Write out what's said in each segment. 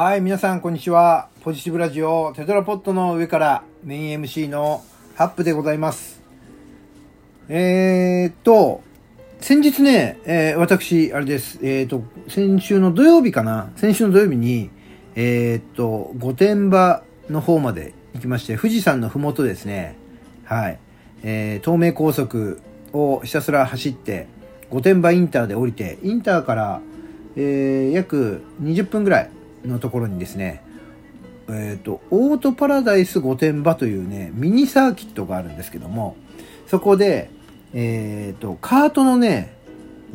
はい、皆さん、こんにちは。ポジティブラジオ、テトラポットの上からメイン MC のハップでございます。えーっと、先日ね、えー私、あれです。えーっと、先週の土曜日かな？先週の土曜日に、えーっと、御殿場の方まで行きまして、富士山のふもとですね。はい。えー東名高速をひたすら走って、御殿場インターで降りて、インターから、え約20分ぐらいのところにですね、えっ、と、オートパラダイス御殿場というね、ミニサーキットがあるんですけども、そこで、えっ、と、カートのね、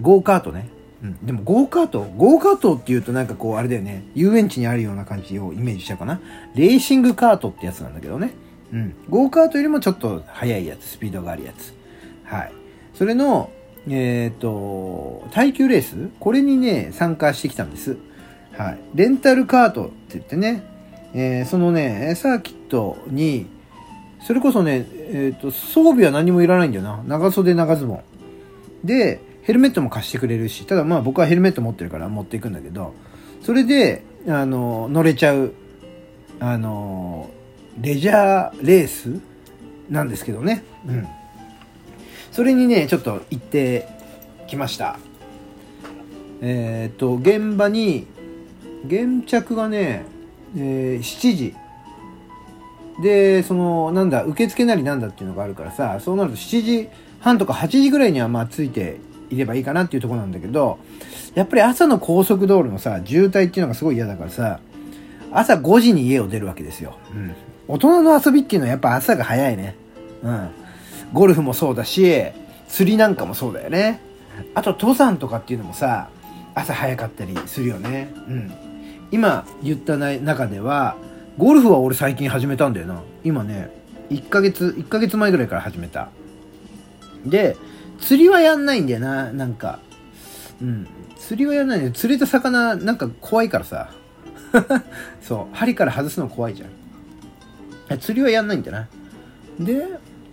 ゴーカートね。うん、でもゴーカートゴーカートっていうとなんかこうあれだよね、遊園地にあるような感じをイメージしたかな。レーシングカートってやつなんだけどね。うん。ゴーカートよりもちょっと速いやつ、スピードがあるやつ。はい。それの、えっ、と、耐久レースこれにね、参加してきたんです。はい。レンタルカートって言ってね、えーそのね、サーキットに、それこそね、えっ、と、装備は何もいらないんだよな。長袖長ズボン。で、ヘルメットも貸してくれるし、ただまあ僕はヘルメット持ってるから持っていくんだけど、それで、あの、乗れちゃう、あの、レジャーレースなんですけどね。うん。それにね、ちょっと行ってきました。えっ、と、現場に、現着がね、えー7時。で、その、なんだ、受付なりなんだっていうのがあるからさ、そうなると7時半とか8時ぐらいにはまあついていればいいかなっていうとこなんだけど、やっぱり朝の高速道路のさ、渋滞っていうのがすごい嫌だからさ、朝5時に家を出るわけですよ。うん。大人の遊びっていうのはやっぱ朝が早いね。うん。ゴルフもそうだし、釣りなんかもそうだよね。あと登山とかっていうのもさ、朝早かったりするよね。うん。今言ったな中では、ゴルフは俺最近始めたんだよな。今ね、1ヶ月、1ヶ月前ぐらいから始めた。で、釣りはやんないんだよな、なんか。うん。釣りはやんないんだよ。釣れた魚、なんか怖いからさ。そう。針から外すの怖いじゃん。釣りはやんないんだな。で、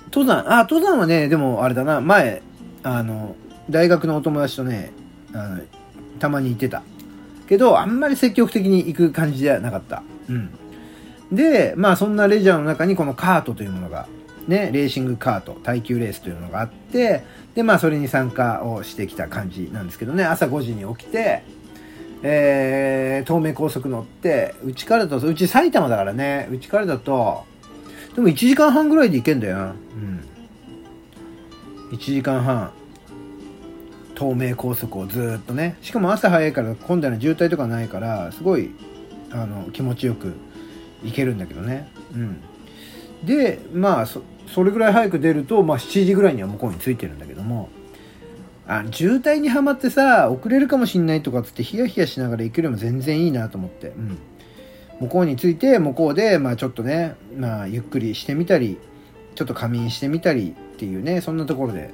登山、あ、登山はね、でもあれだな、前、あの、大学のお友達とね、あの、たまに行ってた。けど、あんまり積極的に行く感じじゃなかった。うん。で、まあそんなレジャーの中にこのカートというものが、ね、レーシングカート、耐久レースというのがあって、で、まあそれに参加をしてきた感じなんですけどね、朝5時に起きて、えー、東名高速乗って、うちからだと、うち埼玉だからね、うちからだと、でも1時間半ぐらいで行けんだよな。うん。1時間半。東名高速をずっとね。しかも朝早いから今度は渋滞とかないから、すごい、あの、気持ちよく行けるんだけどね。うん。で、まあ、そ、それぐらい早く出ると、まあ7時ぐらいには向こうに着いてるんだけども、あ渋滞にはまってさ、遅れるかもしんないとかっつってヒヤヒヤしながら行くよりも全然いいなと思って。うん。向こうに着いて、向こうで、まあちょっとね、まあゆっくりしてみたり、ちょっと仮眠してみたりっていうね、そんなところで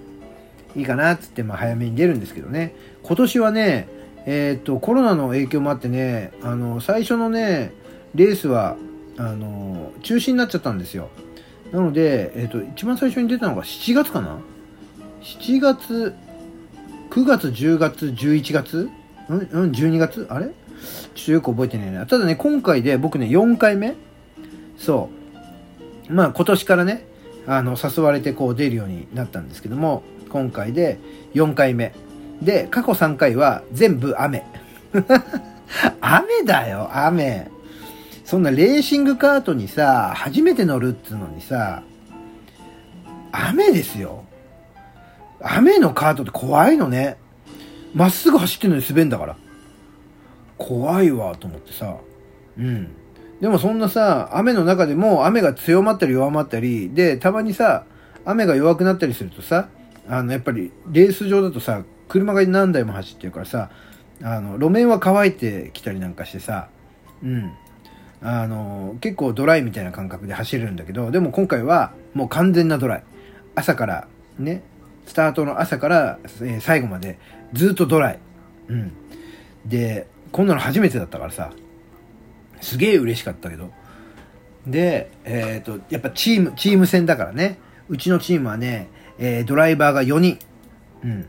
いいかなっつって、まあ早めに出るんですけどね。今年はね、えーっと、コロナの影響もあってね、あの、最初のね、レースは、あの、中止になっちゃったんですよ。なので、えーっと、一番最初に出たのが7月かな ?7 月、9月、10月、11月？うん？うん、12月？あれ？ちょっとよく覚えてないな。ただね、今回で僕ね、4回目そう。まあ今年からね、あの、誘われてこう出るようになったんですけども、今回で4回目。で、過去3回は全部雨。雨だよ、雨。そんなレーシングカートにさ、初めて乗るっつうのにさ、雨ですよ。雨のカートって怖いのね。まっすぐ走ってるのに滑んだから。怖いわと思ってさ。うん。でもそんなさ、雨の中でも雨が強まったり弱まったり、で、たまにさ、雨が弱くなったりするとさ、あの、やっぱりレース場だとさ、車が何台も走ってるからさ、あの、路面は乾いてきたりなんかしてさ、うん。あの、結構ドライみたいな感覚で走れるんだけど、でも今回はもう完全なドライ。朝から、ね、スタートの朝から、え最後までずっとドライ。うん。で、こんなの初めてだったからさ、すげえ嬉しかったけど。で、えっ、と、やっぱチーム、チーム戦だからね。うちのチームはね、えードライバーが4人。うん。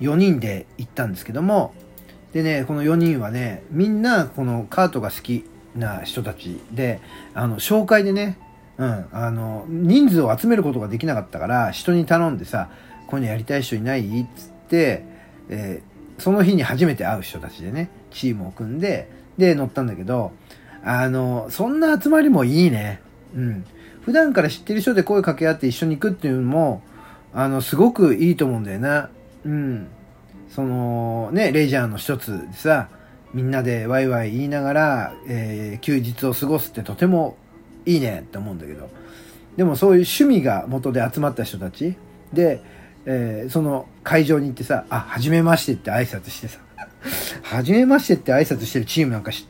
4人で行ったんですけども、でね、この4人はね、みんなこのカートが好きな人たちで、あの、紹介でね、うん、あの、人数を集めることができなかったから、人に頼んでさ、こういうのやりたい人いない？っつって、えー、その日に初めて会う人たちでね、チームを組んで、で、乗ったんだけど、あの、そんな集まりもいいね。うん。普段から知ってる人で声かけ合って一緒に行くっていうのも、あの、すごくいいと思うんだよな。うん。その、ね、レジャーの一つでさ、みんなでワイワイ言いながら、えー、休日を過ごすってとてもいいねって思うんだけど。でもそういう趣味が元で集まった人たちで、えー、その会場に行ってさ、あ、はじめましてって挨拶してさ、はじめましてって挨拶してるチームなんか一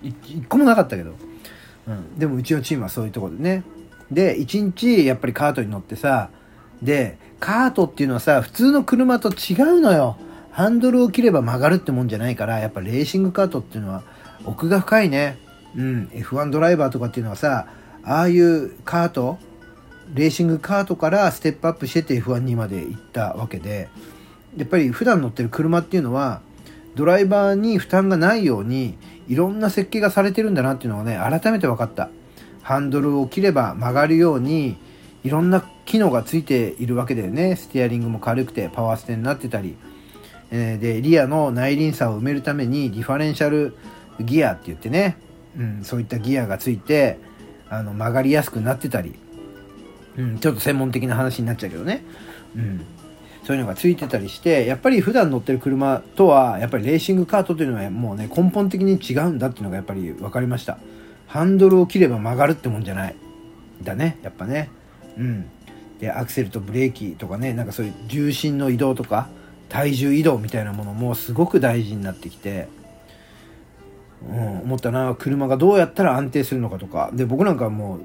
個もなかったけど、うん。でもうちのチームはそういうとこでね。で、一日やっぱりカートに乗ってさ、で、カートっていうのはさ、普通の車と違うのよ。ハンドルを切れば曲がるってもんじゃないから、やっぱレーシングカートっていうのは奥が深いね。うん。F1 ドライバーとかっていうのはさ、ああいうカート、レーシングカートからステップアップしてて F1 にまで行ったわけで、やっぱり普段乗ってる車っていうのは、ドライバーに負担がないように、いろんな設計がされてるんだなっていうのがね、改めて分かった。ハンドルを切れば曲がるように、いろんな機能がついているわけだよね。ステアリングも軽くてパワーステになってたり。え、で、リアの内輪差を埋めるためにディファレンシャルギアって言ってね、うん、そういったギアがついて、あの曲がりやすくなってたり、うん、ちょっと専門的な話になっちゃうけどね、うん、そういうのがついてたりしてやっぱり普段乗ってる車とはやっぱりレーシングカートというのはもうね根本的に違うんだっていうのがやっぱり分かりました。ハンドルを切れば曲がるってもんじゃない。だねやっぱね。うん。でアクセルとブレーキとかねなんかそういう重心の移動とか体重移動みたいなものもすごく大事になってきてうん、思ったな。車がどうやったら安定するのかとか。で僕なんかもう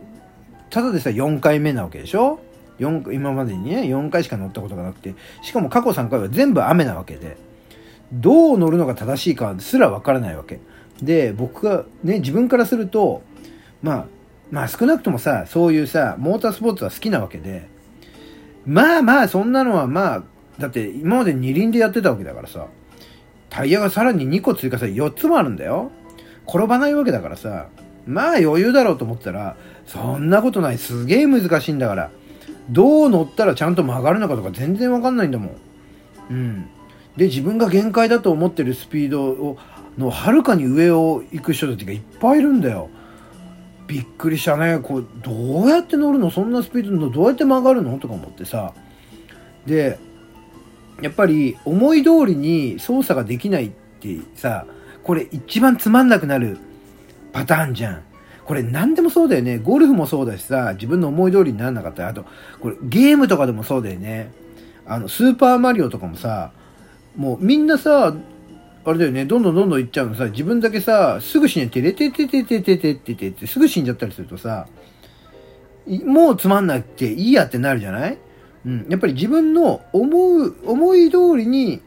ただでさ4回目なわけでしょ？4今までにね4回しか乗ったことがなくてしかも過去3回は全部雨なわけでどう乗るのが正しいかすらわからないわけで僕がね自分からするとまあまあ少なくともさそういうさモータースポーツは好きなわけでまあまあそんなのはまあだって今まで二輪でやってたわけだからさタイヤがさらに2個追加され4つもあるんだよ転ばないわけだからさ、まあ余裕だろうと思ったら、そんなことない。すげえ難しいんだから。どう乗ったらちゃんと曲がるのかとか全然わかんないんだもん。うん。で、自分が限界だと思ってるスピードを、のはるかに上を行く人たちがいっぱいいるんだよ。びっくりしたね。こう、どうやって乗るの？そんなスピードのどうやって曲がるの？とか思ってさ。で、やっぱり思い通りに操作ができないってさ、これ一番つまんなくなるパターンじゃん。これ何でもそうだよね。ゴルフもそうだしさ、自分の思い通りにならなかったら、あと、これゲームとかでもそうだよね。あの、スーパーマリオとかもさ、もうみんなさ、あれだよね、どんどんどんどんいっちゃうのさ、自分だけさ、すぐ死ねてれてててててててててすぐ死んじゃったりするとさ、もうつまんなくていいやってなるじゃない？うん。やっぱり自分の思う、思い通りに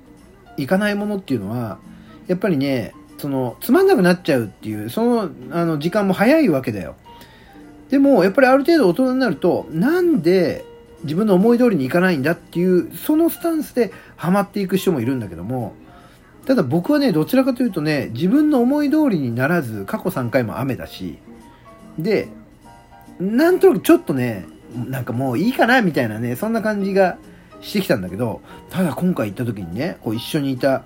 いかないものっていうのは、やっぱりね、その、つまんなくなっちゃうっていう、その、あの、時間も早いわけだよ。でも、やっぱりある程度大人になると、なんで自分の思い通りにいかないんだっていう、そのスタンスでハマっていく人もいるんだけども、ただ僕はね、どちらかというとね、自分の思い通りにならず、過去3回も雨だし、で、なんとなくちょっとね、なんかもういいかなみたいなね、そんな感じがしてきたんだけど、ただ今回行った時にね、こう一緒にいた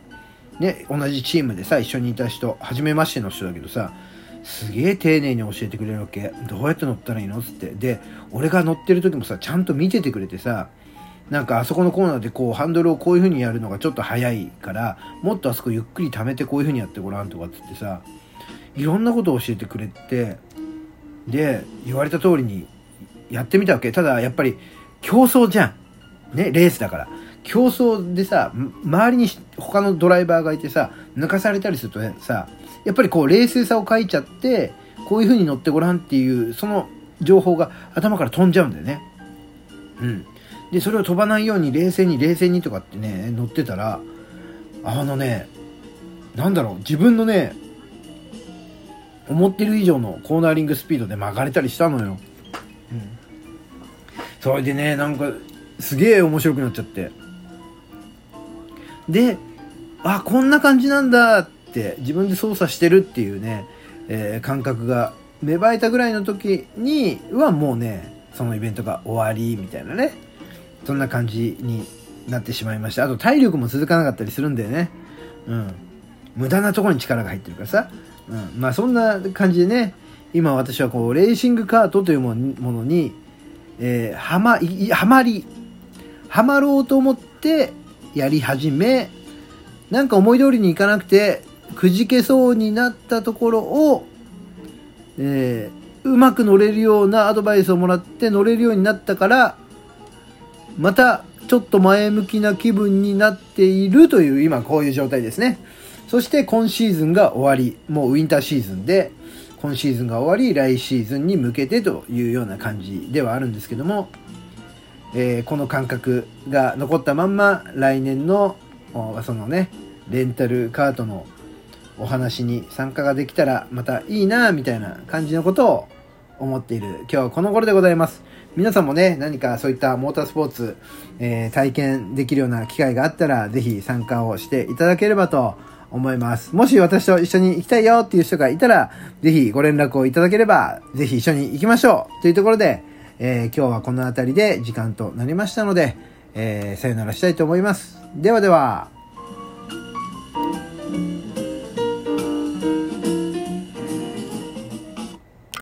ね、同じチームでさ、一緒にいた人、初めましての人だけどさ、すげえ丁寧に教えてくれるわけ。どうやって乗ったらいいの？つって。で、俺が乗ってる時もさ、ちゃんと見ててくれてさ、なんかあそこのコーナーでこうハンドルをこういう風にやるのがちょっと早いから、もっとあそこゆっくり溜めてこういう風にやってごらんとかっつってさ、いろんなことを教えてくれて、で、言われた通りにやってみたわけ。ただやっぱり競争じゃん。ね、レースだから。競争でさ、周りに他のドライバーがいてさ、抜かされたりするとさ、やっぱりこう冷静さを書いちゃって、こういう風に乗ってごらんっていう、その情報が頭から飛んじゃうんだよね。うん。で、それを飛ばないように冷静に冷静にとかってね、乗ってたら、あのね、なんだろう、自分のね、思ってる以上のコーナーリングスピードで曲がれたりしたのよ。うん。それでね、なんか、すげえ面白くなっちゃって。で、あ、こんな感じなんだって自分で操作してるっていうね、えー、感覚が芽生えたぐらいの時にはもうね、そのイベントが終わりみたいなね。そんな感じになってしまいました。あと体力も続かなかったりするんだよね。うん。無駄なところに力が入ってるからさ。うん。まあそんな感じでね、今私はこう、レーシングカートというものに、えー、はま、はまり、はまろうと思ってやり始め、なんか思い通りにいかなくて、くじけそうになったところを、えー、うまく乗れるようなアドバイスをもらって乗れるようになったから、またちょっと前向きな気分になっているという今こういう状態ですね。そして今シーズンが終わり、もうウィンターシーズンで、今シーズンが終わり、来シーズンに向けてというような感じではあるんですけども、えー、この感覚が残ったまんま来年のそのねレンタルカートのお話に参加ができたらまたいいなみたいな感じのことを思っている今日はこの頃でございます皆さんもね何かそういったモータースポーツ、えー、体験できるような機会があったらぜひ参加をしていただければと思います。もし私と一緒に行きたいよっていう人がいたら、ぜひご連絡をいただければ、ぜひ一緒に行きましょうというところで、えー、今日はこの辺りで時間となりましたので、えー、さよならしたいと思います。ではでは。